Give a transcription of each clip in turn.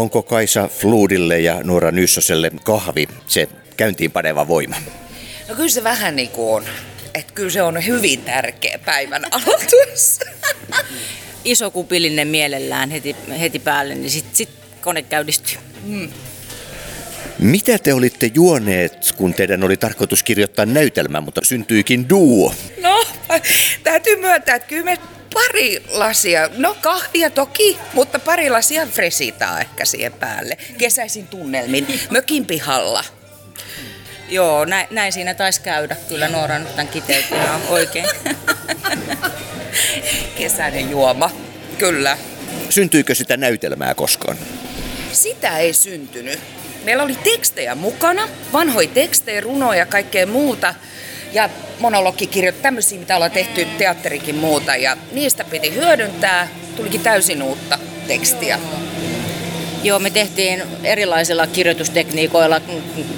Onko Kaisa Fluudille ja Nuora Nyssoselle kahvi se käyntiin paneva voima? No kyllä se vähän niin kuin on. Että kyllä se on hyvin tärkeä päivän aloitus. Iso kupillinen mielellään heti, heti päälle, niin sitten sit kone käynnistyy. Mm. Mitä te olitte juoneet, kun teidän oli tarkoitus kirjoittaa näytelmä, mutta syntyikin duo? No, täytyy myöntää, että kyllä me pari lasia, no kahvia toki, mutta pari lasia fresitaa ehkä siihen päälle. Kesäisin tunnelmin, mökin pihalla. Joo, näin, näin siinä taisi käydä. Kyllä Noora nyt tämän kiteytti ihan oikein. Kesäinen juoma, kyllä. Syntyykö sitä näytelmää koskaan? Sitä ei syntynyt. Meillä oli tekstejä mukana, vanhoja tekstejä, runoja ja kaikkea muuta. Ja monologikirjoja, tämmöisiä, mitä ollaan tehty teatterikin muuta. Ja niistä piti hyödyntää. Tulikin täysin uutta tekstiä. Joo, me tehtiin erilaisilla kirjoitustekniikoilla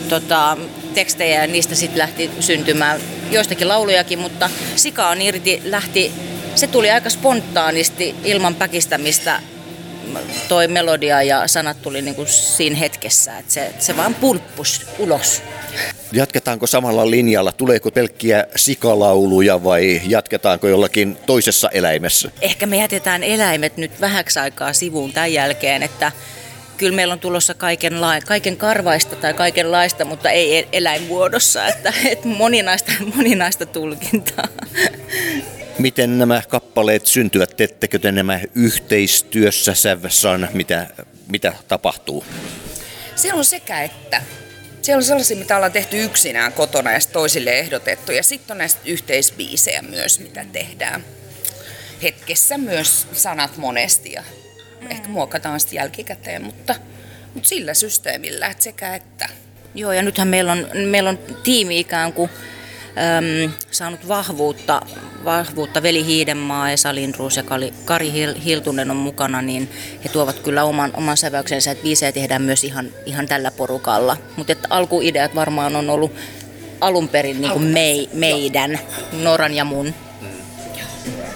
tota, tekstejä ja niistä sitten lähti syntymään joistakin laulujakin, mutta Sika on irti lähti, se tuli aika spontaanisti ilman päkistämistä toi melodia ja sanat tuli niin kuin siinä hetkessä, että se, se vaan pulppus ulos. Jatketaanko samalla linjalla? Tuleeko pelkkiä sikalauluja vai jatketaanko jollakin toisessa eläimessä? Ehkä me jätetään eläimet nyt vähäksi aikaa sivuun tämän jälkeen, että kyllä meillä on tulossa kaiken, kaiken karvaista tai kaikenlaista, mutta ei e-, eläinmuodossa, että, että moninaista, moninaista tulkintaa. Miten nämä kappaleet syntyvät? Teettekö te nämä yhteistyössä Sävsan? Mitä, mitä tapahtuu? Se on sekä että. Siellä on sellaisia, mitä ollaan tehty yksinään kotona ja toisille ehdotettu. Ja sitten on näistä yhteisbiisejä myös, mitä tehdään. Hetkessä myös sanat monesti ja ehkä muokataan sitten jälkikäteen, mutta, mutta sillä systeemillä, että sekä että. Joo, ja nythän meillä on, meillä on tiimi ikään kuin äm, saanut vahvuutta, vahvuutta Veli Hiidenmaa, Esa Lindruus ja Kari Hiltunen on mukana, niin he tuovat kyllä oman, oman säväyksensä, että biisejä tehdään myös ihan, ihan tällä porukalla. Mutta alkuideat varmaan on ollut alun perin niin kuin mei, meidän, Noran ja mun.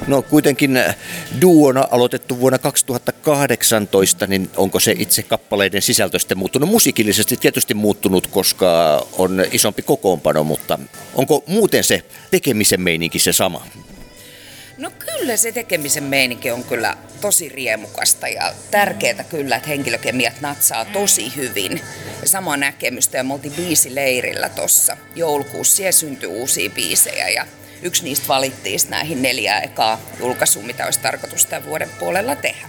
No kuitenkin äh, duona aloitettu vuonna 2018, niin onko se itse kappaleiden sisältö sitten muuttunut? Musiikillisesti tietysti muuttunut, koska on isompi kokoonpano, mutta onko muuten se tekemisen meininki se sama? No kyllä se tekemisen meininki on kyllä tosi riemukasta ja tärkeää kyllä, että henkilökemiat natsaa tosi hyvin. Ja sama näkemystä ja me oltiin biisileirillä tuossa joulukuussa, siellä syntyi uusia biisejä ja yksi niistä valittiin näihin neljää ekaa julkaisuun, mitä olisi tarkoitus tämän vuoden puolella tehdä.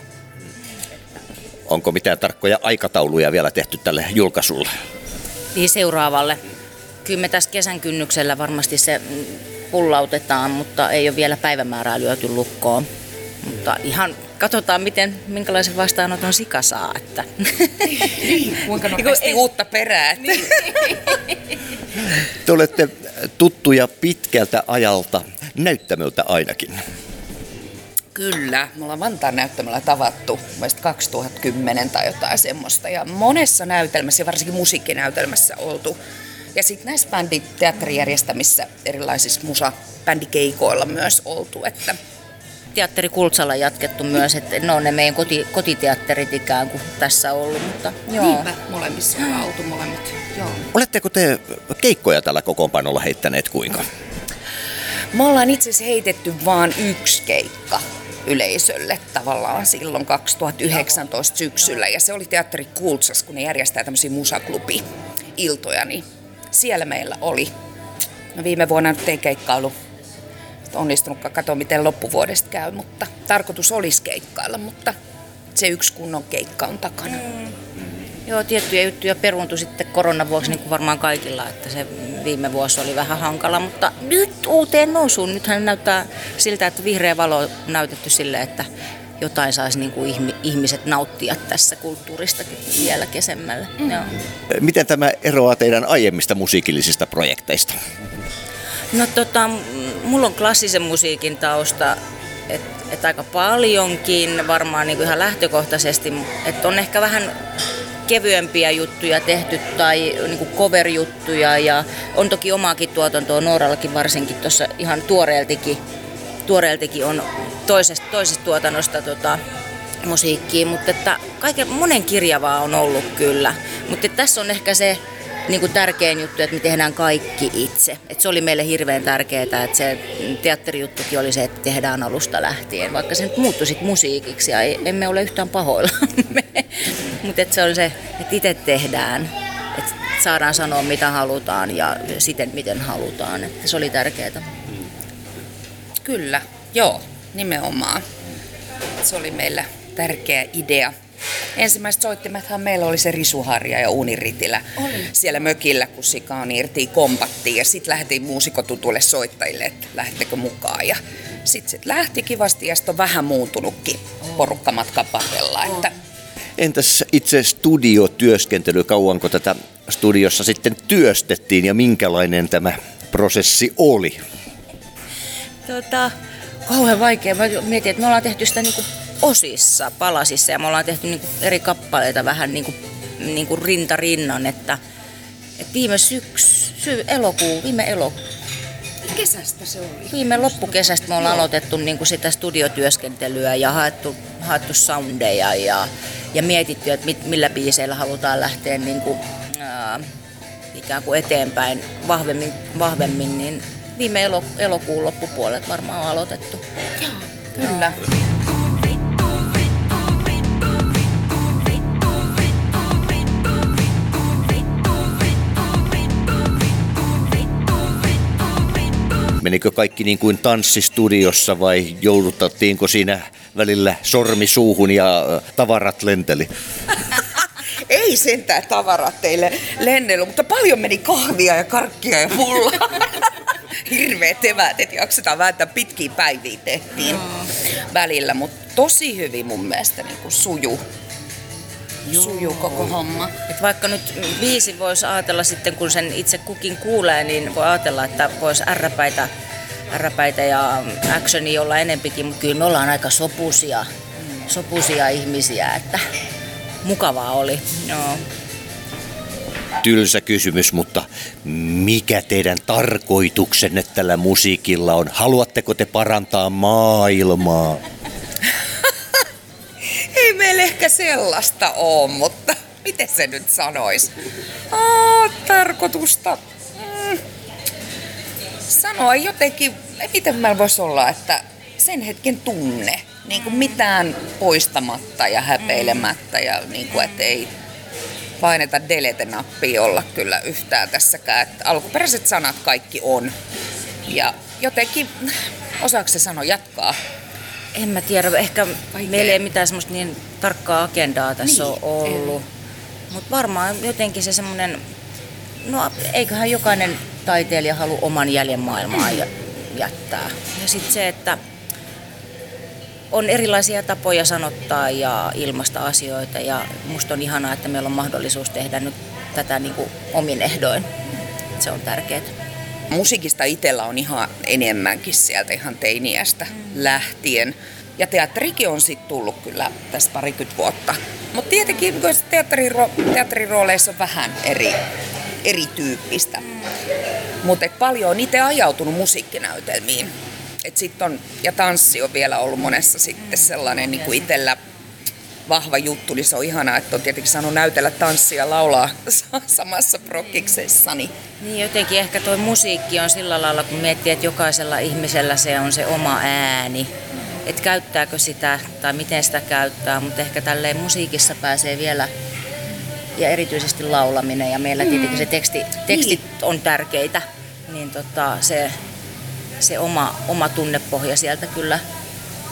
Onko mitään tarkkoja aikatauluja vielä tehty tälle julkaisulle? Niin seuraavalle. Kyllä me tässä kesän kynnyksellä varmasti se pullautetaan, mutta ei ole vielä päivämäärää lyöty lukkoon. Mutta ihan katsotaan, miten, minkälaisen vastaanoton sika saa. Että. Niin, kuinka nopeasti uutta perää. Niin. Te olette tuttuja pitkältä ajalta, näyttämöltä ainakin. Kyllä, me ollaan Vantaan näyttämällä tavattu 2010 tai jotain semmoista. Ja monessa näytelmässä varsinkin musiikkinäytelmässä oltu. Ja sitten näissä bänditeatterijärjestämissä erilaisissa musa-bändikeikoilla myös oltu. Että teatteri Kultsalla jatkettu myös, että ne on ne meidän koti, kotiteatterit ikään kuin tässä ollut. Mutta, joo. Niinpä, molemmissa on oltu molemmat. Joo. Oletteko te keikkoja tällä kokoonpanolla heittäneet kuinka? Me ollaan itse asiassa heitetty vain yksi keikka yleisölle tavallaan silloin 2019 syksyllä. Ja se oli teatteri Kultsas, kun ne järjestää tämmöisiä musaklubi-iltoja, niin siellä meillä oli. No viime vuonna nyt ei keikkailu onnistunutkaan katsoa, miten loppuvuodesta käy, mutta tarkoitus olisi keikkailla, mutta se yksi kunnon keikka on takana. Mm. Joo, tiettyjä juttuja peruuntui sitten koronan vuoksi, niin kuin varmaan kaikilla, että se viime vuosi oli vähän hankala, mutta nyt uuteen nousuun. Nythän näyttää siltä, että vihreä valo on näytetty sille, että jotain saisi niin kuin ihmiset nauttia tässä kulttuurista vielä kesemmälle. Mm. Joo. Miten tämä eroaa teidän aiemmista musiikillisista projekteista? No tota, mulla on klassisen musiikin tausta, että et aika paljonkin varmaan niin kuin ihan lähtökohtaisesti, että on ehkä vähän kevyempiä juttuja tehty tai niin kuin cover-juttuja ja on toki omaakin tuotantoa Noorallakin varsinkin tuossa ihan tuoreeltikin, tuoreeltikin on toisesta, toisesta tuotannosta tota, musiikkiin, mutta että kaiken, monen kirjavaa on ollut kyllä. Mutta tässä on ehkä se niin kuin tärkein juttu, että me tehdään kaikki itse. Et se oli meille hirveän tärkeää, että se teatterijuttukin oli se, että tehdään alusta lähtien, vaikka se nyt muuttui sitten musiikiksi ja emme ole yhtään pahoilla. Mutta se oli se, että itse tehdään, että saadaan sanoa mitä halutaan ja siten miten halutaan. Että se oli tärkeää. Kyllä, joo, nimenomaan. Se oli meillä tärkeä idea. Ensimmäiset soittimethan meillä oli se risuharja ja uuniritilä oli. siellä mökillä, kun sikaan irti kompattiin. Ja sitten lähdettiin muusikotutuille soittajille, että lähettekö mukaan. Ja sitten sit lähti kivasti ja sitten on vähän muuntunutkin porukkamatkaparella. Oh. Että Entäs itse studiotyöskentely, kauanko tätä studiossa sitten työstettiin ja minkälainen tämä prosessi oli? Tota, kauhean vaikea. Mä mietin, että me ollaan tehty sitä niinku osissa, palasissa ja me ollaan tehty niinku eri kappaleita vähän niinku, niinku rinta rinnan, että, että viime syksy, elokuu, viime elokuu, kesästä se oli? Viime loppukesästä me ollaan Joo. aloitettu niin kuin sitä studiotyöskentelyä ja haettu, haettu soundeja ja, ja mietitty, että mit, millä biiseillä halutaan lähteä niin kuin, ää, ikään kuin eteenpäin vahvemmin, vahvemmin niin viime elo, elokuun loppupuolet varmaan on aloitettu. Joo, kyllä. Menikö kaikki niin kuin tanssistudiossa vai joudutattiinko siinä välillä sormi suuhun ja tavarat lenteli? Ei sentään tavarat teille lennellä, mutta paljon meni kahvia ja karkkia ja pullaa. Hirveet eväät, että jaksetaan vääntää pitkiä päiviä tehtiin mm. välillä, mutta tosi hyvin mun mielestä niin kuin suju. Sujuu koko homma. Et vaikka nyt viisi voisi ajatella sitten, kun sen itse kukin kuulee, niin voi ajatella, että voisi ärräpäitä, ärräpäitä ja actionia olla enempikin, mutta kyllä me ollaan aika sopusia, sopusia ihmisiä, että mukavaa oli. Joo. Tylsä kysymys, mutta mikä teidän tarkoituksenne tällä musiikilla on? Haluatteko te parantaa maailmaa? Ei meillä ehkä sellaista ole, mutta miten se nyt sanois? Aa, tarkoitusta. Mm. Sanoa jotenkin, miten meillä voisi olla, että sen hetken tunne, niin kuin mitään poistamatta ja häpeilemättä ja niin kuin, että ei paineta delete-nappia olla kyllä yhtään tässäkään. Että alkuperäiset sanat kaikki on. Ja jotenkin, osaako se sanoa jatkaa? En mä tiedä, ehkä Vaikea. meillä ei mitään semmoista niin tarkkaa agendaa tässä niin, ole ollut. Mutta varmaan jotenkin se semmoinen, no eiköhän jokainen taiteilija halua oman jäljen maailmaan mm. jättää. Ja sitten se, että on erilaisia tapoja sanottaa ja ilmaista asioita ja musta on ihanaa, että meillä on mahdollisuus tehdä nyt tätä niin kuin omin ehdoin. Se on tärkeää. Musiikista itsellä on ihan enemmänkin sieltä ihan teiniästä mm. lähtien. Ja teatterikin on sitten tullut kyllä tässä parikymmentä vuotta. Mutta tietenkin teatteriro- teatterirooleissa on vähän eri, erityyppistä. Mutta paljon on itse ajautunut musiikkinäytelmiin. Et sit on, ja tanssi on vielä ollut monessa sitten sellainen niin kuin itsellä vahva juttu, niin se on ihanaa, että on tietenkin saanut näytellä tanssia laulaa samassa prokkiksessani. Niin jotenkin ehkä tuo musiikki on sillä lailla, kun miettii, että jokaisella ihmisellä se on se oma ääni. Että käyttääkö sitä tai miten sitä käyttää, mutta ehkä tälleen musiikissa pääsee vielä ja erityisesti laulaminen ja meillä tietenkin se teksti, tekstit niin. on tärkeitä, niin tota, se, se oma, oma tunnepohja sieltä kyllä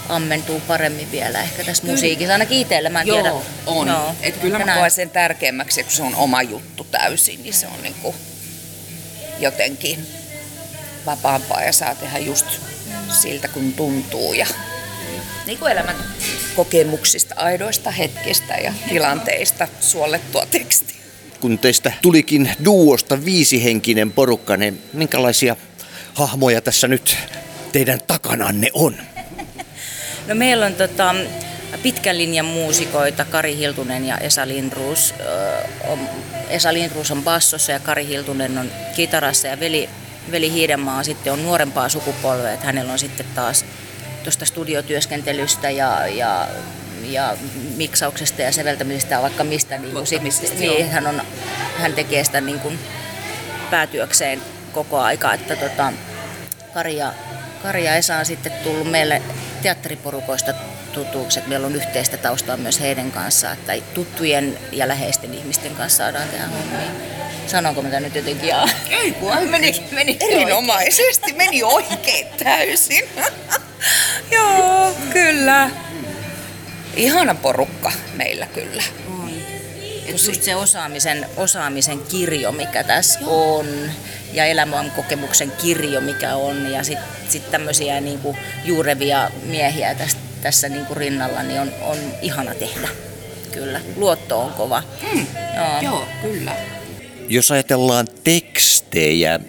ammentuu paremmin vielä ehkä tässä kyllä. musiikissa, ainakin itsellä, mä en Joo, tiedä. on. No, Et kyllä mä koen sen tärkeämmäksi, että se on oma juttu täysin, niin se on niinku jotenkin vapaampaa ja saa tehdä just siltä kun tuntuu ja niin kuin elämän kokemuksista, aidoista hetkistä ja tilanteista suollettua tekstiä. Kun teistä tulikin duosta viisihenkinen porukka, niin minkälaisia hahmoja tässä nyt teidän takananne on? No meillä on tota, pitkän linjan muusikoita, Kari Hiltunen ja Esa Lindruus. Esa Lindruus on bassossa ja Kari Hiltunen on kitarassa ja veli, veli Hiidenmaa sitten on nuorempaa sukupolvea, että hänellä on sitten taas tuosta studiotyöskentelystä ja, ja, ja miksauksesta ja säveltämisestä ja vaikka mistä. Niin, sit, niin hän, on, hän tekee sitä niin kuin päätyökseen koko aika. Että tota, Kari, ja, Kari ja Esa on sitten tullut meille teatteriporukoista tutuksi, että meillä on yhteistä taustaa myös heidän kanssaan, että tuttujen ja läheisten ihmisten kanssa saadaan tehdä hommia. Sanonko mitä nyt jotenkin? Jaa. Ei kun meni, meni erinomaisesti, meni oikein täysin. Joo, kyllä. Ihana porukka meillä kyllä. Et just se osaamisen, osaamisen kirjo, mikä tässä Joo. on, ja elämän kokemuksen kirjo, mikä on, ja sitten sit tämmöisiä niinku juurevia miehiä tästä, tässä niinku rinnalla, niin on, on ihana tehdä. Kyllä, luotto on kova. Mm. Joo. Joo, kyllä. Jos ajatellaan tekstejä,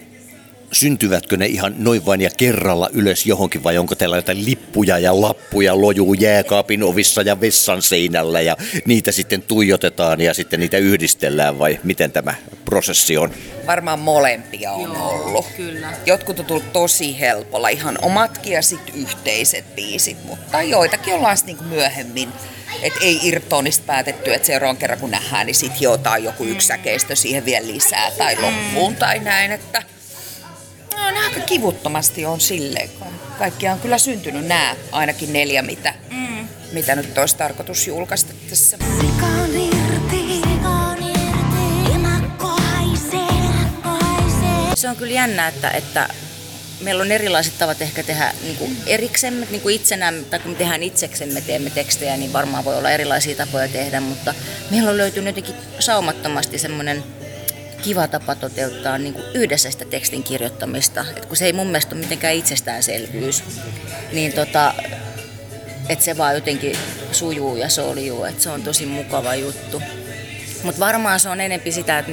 syntyvätkö ne ihan noin vain ja kerralla ylös johonkin vai onko teillä jotain lippuja ja lappuja lojuu jääkaapin ovissa ja vessan seinällä ja niitä sitten tuijotetaan ja sitten niitä yhdistellään vai miten tämä prosessi on? Varmaan molempia on Joo, ollut. kyllä. Jotkut on tullut tosi helpolla, ihan omatkin ja sitten yhteiset biisit, mutta joitakin ollaan sitten niinku myöhemmin että ei irtoonista päätetty, että seuraavan kerran kun nähdään, niin sitten jotain joku yksisäkeistö siihen vielä lisää tai loppuun tai näin, että no, ne aika kivuttomasti on silleen. Kaikkia on kyllä syntynyt nämä, ainakin neljä, mitä, mm. mitä nyt olisi tarkoitus julkaista tässä. Sikan irti, sikan irti, emakko haisee, haisee. Se on kyllä jännä, että, että meillä on erilaiset tavat ehkä tehdä niin kuin eriksemme, niin kuin itsenä, tai kun me tehdään itseksemme, teemme tekstejä, niin varmaan voi olla erilaisia tapoja tehdä, mutta meillä on löytynyt jotenkin saumattomasti semmoinen kiva tapa toteuttaa niin kuin yhdessä sitä tekstin kirjoittamista, että kun se ei mun mielestä ole mitenkään itsestäänselvyys, niin tota, että se vaan jotenkin sujuu ja soljuu, että se on tosi mukava juttu. Mutta varmaan se on enempi sitä, että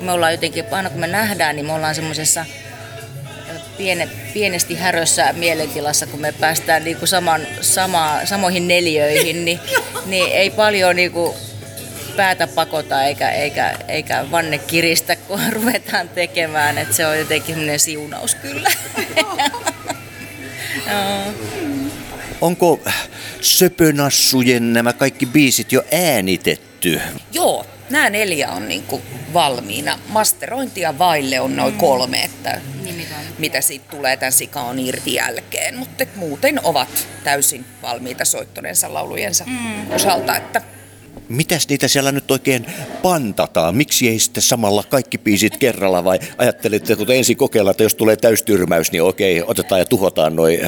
me ollaan jotenkin, aina kun me nähdään, niin me ollaan semmoisessa piene, pienesti härössä mielentilassa, kun me päästään niin kuin saman, sama, samoihin neljöihin, niin, niin ei paljon niin kuin päätä pakota eikä, eikä, eikä vanne kiristä, kun ruvetaan tekemään. että se on jotenkin sellainen siunaus kyllä. Joo. Onko Söpönassujen nämä kaikki biisit jo äänitetty? Joo, nämä neljä on niinku valmiina. Masterointia vaille on noin kolme, että mitä siitä tulee tämän Sika irti jälkeen. Mutta muuten ovat täysin valmiita soittoneensa laulujensa mm. osalta. Että Mitäs niitä siellä nyt oikein pantataan? Miksi ei sitten samalla kaikki biisit kerralla vai ajattelitte, kun ensin kokeilla, että jos tulee täystyrmäys, niin okei, otetaan ja tuhotaan noi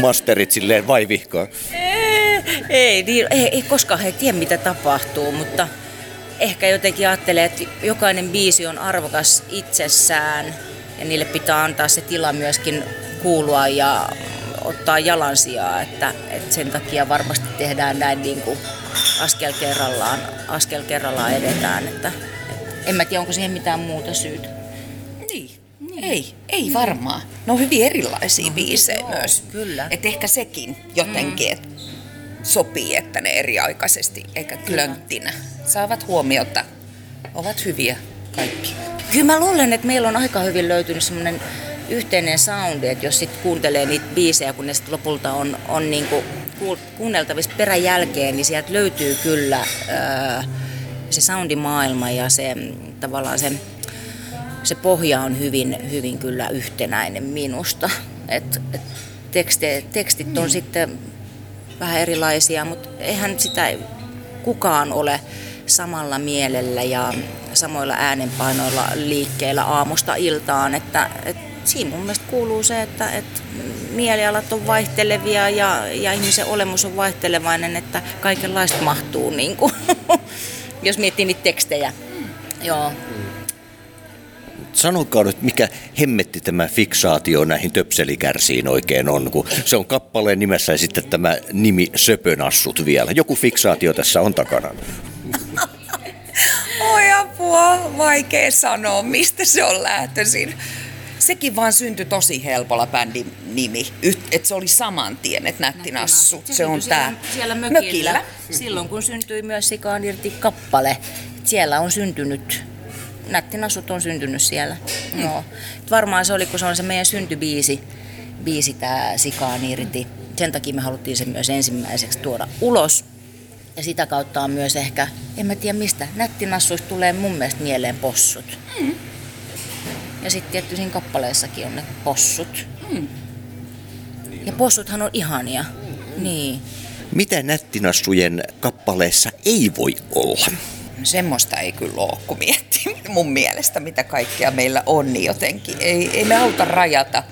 masterit silleen vaivihkaa? Ei, ei, niin, ei, ei koskaan he tiedä, mitä tapahtuu, mutta ehkä jotenkin ajattelee, että jokainen biisi on arvokas itsessään ja niille pitää antaa se tila myöskin kuulua ja ottaa jalansijaa, että, että sen takia varmasti tehdään näin niin kuin askel kerrallaan, askel kerrallaan edetään, että, en mä tiedä, onko siihen mitään muuta syytä. niin. Ei, ei varmaan. Ne on hyvin erilaisia no, biisejä joo, myös. kyllä. Et ehkä sekin jotenkin mm. sopii, että ne eriaikaisesti eikä klönttinä saavat huomiota. Ovat hyviä kaikki. Kyllä mä luulen, että meillä on aika hyvin löytynyt semmoinen yhteinen soundi, että jos sitten kuuntelee niitä biisejä, kun ne sit lopulta on, on niinku kuunneltavissa peräjälkeen, niin sieltä löytyy kyllä ää, se soundimaailma ja se mm, tavallaan se, se pohja on hyvin, hyvin kyllä yhtenäinen minusta. Et, et tekste, tekstit on mm. sitten vähän erilaisia, mutta eihän sitä kukaan ole samalla mielellä ja samoilla äänenpainoilla liikkeellä aamusta iltaan, että, että siinä mun mielestä kuuluu se, että, että mielialat on vaihtelevia ja, ja ihmisen olemus on vaihtelevainen, että kaikenlaista mahtuu, niin kuin, jos miettii niitä tekstejä. Mm. Joo. Sanokaa nyt, mikä hemmetti tämä fiksaatio näihin töpselikärsiin oikein on, kun se on kappaleen nimessä ja sitten tämä nimi Söpönassut vielä. Joku fiksaatio tässä on takana. Oi apua, vaikea sanoa, mistä se on lähtöisin. Sekin vaan syntyi tosi helpolla bändin nimi, että se oli saman tien, että nätti nassu. Se, Se, on tää siellä, siellä mökillä, silloin kun syntyi myös Sikaan irti kappale. Siellä on syntynyt, nätti nassut on syntynyt siellä. Hmm. No. Varmaan se oli, kun se on se meidän syntybiisi, biisi tää Sikaan irti. Sen takia me haluttiin sen myös ensimmäiseksi tuoda ulos. Ja sitä kautta on myös ehkä, en mä tiedä mistä, nättinassuista tulee mun mielestä mieleen possut. Mm. Ja sitten tietty siinä kappaleessakin on ne possut. Mm. Ja possuthan on ihania. Mm. Niin. Mitä nättinassujen kappaleessa ei voi olla? Semmoista ei kyllä ole, kun miettii mun mielestä, mitä kaikkea meillä on, niin jotenkin ei, ei me auta rajata,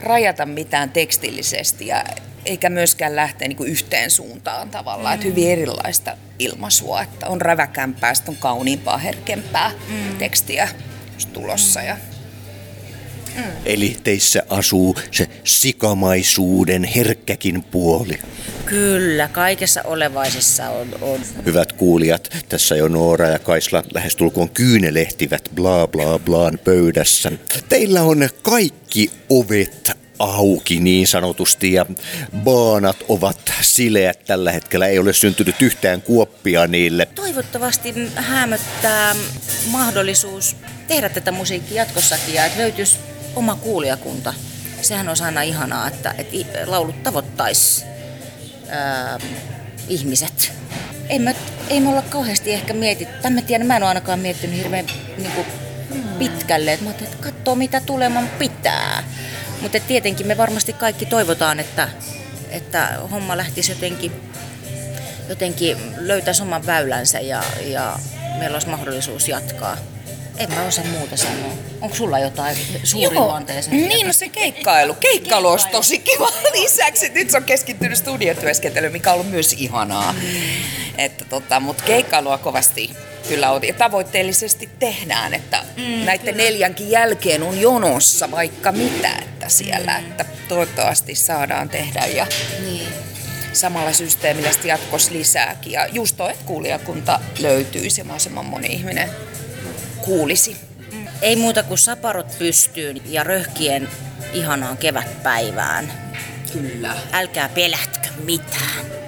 rajata mitään tekstillisesti ja eikä myöskään lähteä niin kuin yhteen suuntaan tavallaan. Mm. Että hyvin erilaista ilmaisua, että on räväkämpää, sitten on kauniimpaa, herkempää mm. tekstiä tulossa. Ja Mm. Eli teissä asuu se sikamaisuuden herkkäkin puoli. Kyllä, kaikessa olevaisessa on, on. Hyvät kuulijat, tässä jo Noora ja Kaisla lähestulkoon kyynelehtivät bla bla blaan pöydässä. Teillä on kaikki ovet auki niin sanotusti ja baanat ovat sileät tällä hetkellä. Ei ole syntynyt yhtään kuoppia niille. Toivottavasti hämöttää mahdollisuus tehdä tätä musiikkia jatkossakin ja että löytyisi oma kuulijakunta. Sehän on aina ihanaa, että, että laulut tavoittaisi ää, ihmiset. Ei me, ei me olla kauheasti ehkä mietitty, tai mä tiedän, mä en ole ainakaan miettinyt hirveän niin kuin, pitkälle, että mä että katsoo mitä tuleman pitää. Mutta tietenkin me varmasti kaikki toivotaan, että, että homma lähtisi jotenkin, jotenkin löytäisi oman väylänsä ja, ja meillä olisi mahdollisuus jatkaa. En mä osaa muuta sanoa. Onko sulla jotain suuriluonteeseen? Niin, no se keikkailu. Keikkailu olisi tosi kiva lisäksi. Nyt se on keskittynyt studiotyöskentelyyn, mikä on ollut myös ihanaa. Mm. Että tota, Mutta keikkailua kovasti kyllä on. Ja tavoitteellisesti tehdään, että mm, näiden kyllä. neljänkin jälkeen on jonossa vaikka mitä että siellä. Mm. Että toivottavasti saadaan tehdä ja niin. samalla systeemillä jatkossa lisääkin. Ja just toi, että kuulijakunta löytyisi ja mahdollisimman moni ihminen kuulisi. Ei muuta kuin saparot pystyyn ja röhkien ihanaan kevätpäivään. Kyllä. Älkää pelätkö mitään.